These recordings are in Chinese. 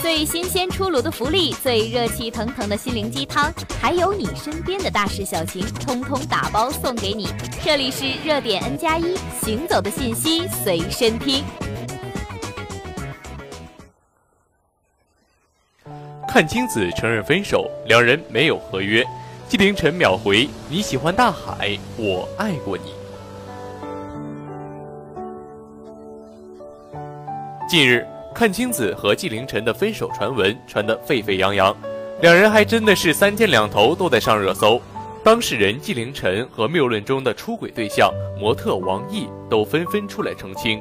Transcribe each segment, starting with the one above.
最新鲜出炉的福利，最热气腾腾的心灵鸡汤，还有你身边的大事小情，通通打包送给你。这里是热点 N 加一，行走的信息随身听。阚清子承认分手，两人没有合约。纪凌尘秒回：你喜欢大海，我爱过你。近日，阚清子和纪凌尘的分手传闻传得沸沸扬扬，两人还真的是三天两头都在上热搜。当事人纪凌尘和谬论中的出轨对象模特王毅都纷纷出来澄清。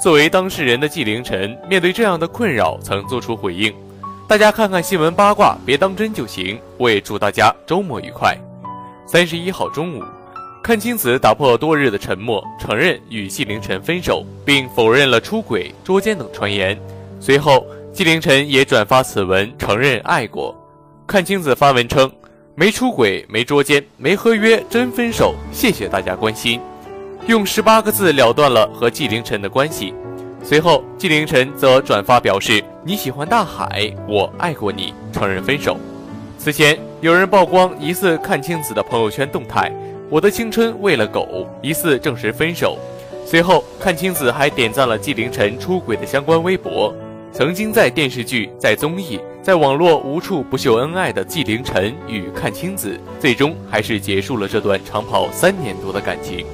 作为当事人的纪凌尘面对这样的困扰，曾做出回应：“大家看看新闻八卦，别当真就行。我也祝大家周末愉快。”三十一号中午。阚清子打破多日的沉默，承认与纪凌尘分手，并否认了出轨、捉奸等传言。随后，纪凌尘也转发此文，承认爱过。阚清子发文称：“没出轨，没捉奸，没合约，真分手。谢谢大家关心。”用十八个字了断了和纪凌尘的关系。随后，纪凌尘则转发表示：“你喜欢大海，我爱过你，承认分手。”此前，有人曝光疑似阚清子的朋友圈动态。我的青春为了狗，疑似证实分手。随后，阚清子还点赞了纪凌尘出轨的相关微博。曾经在电视剧、在综艺、在网络无处不秀恩爱的纪凌尘与阚清子，最终还是结束了这段长跑三年多的感情。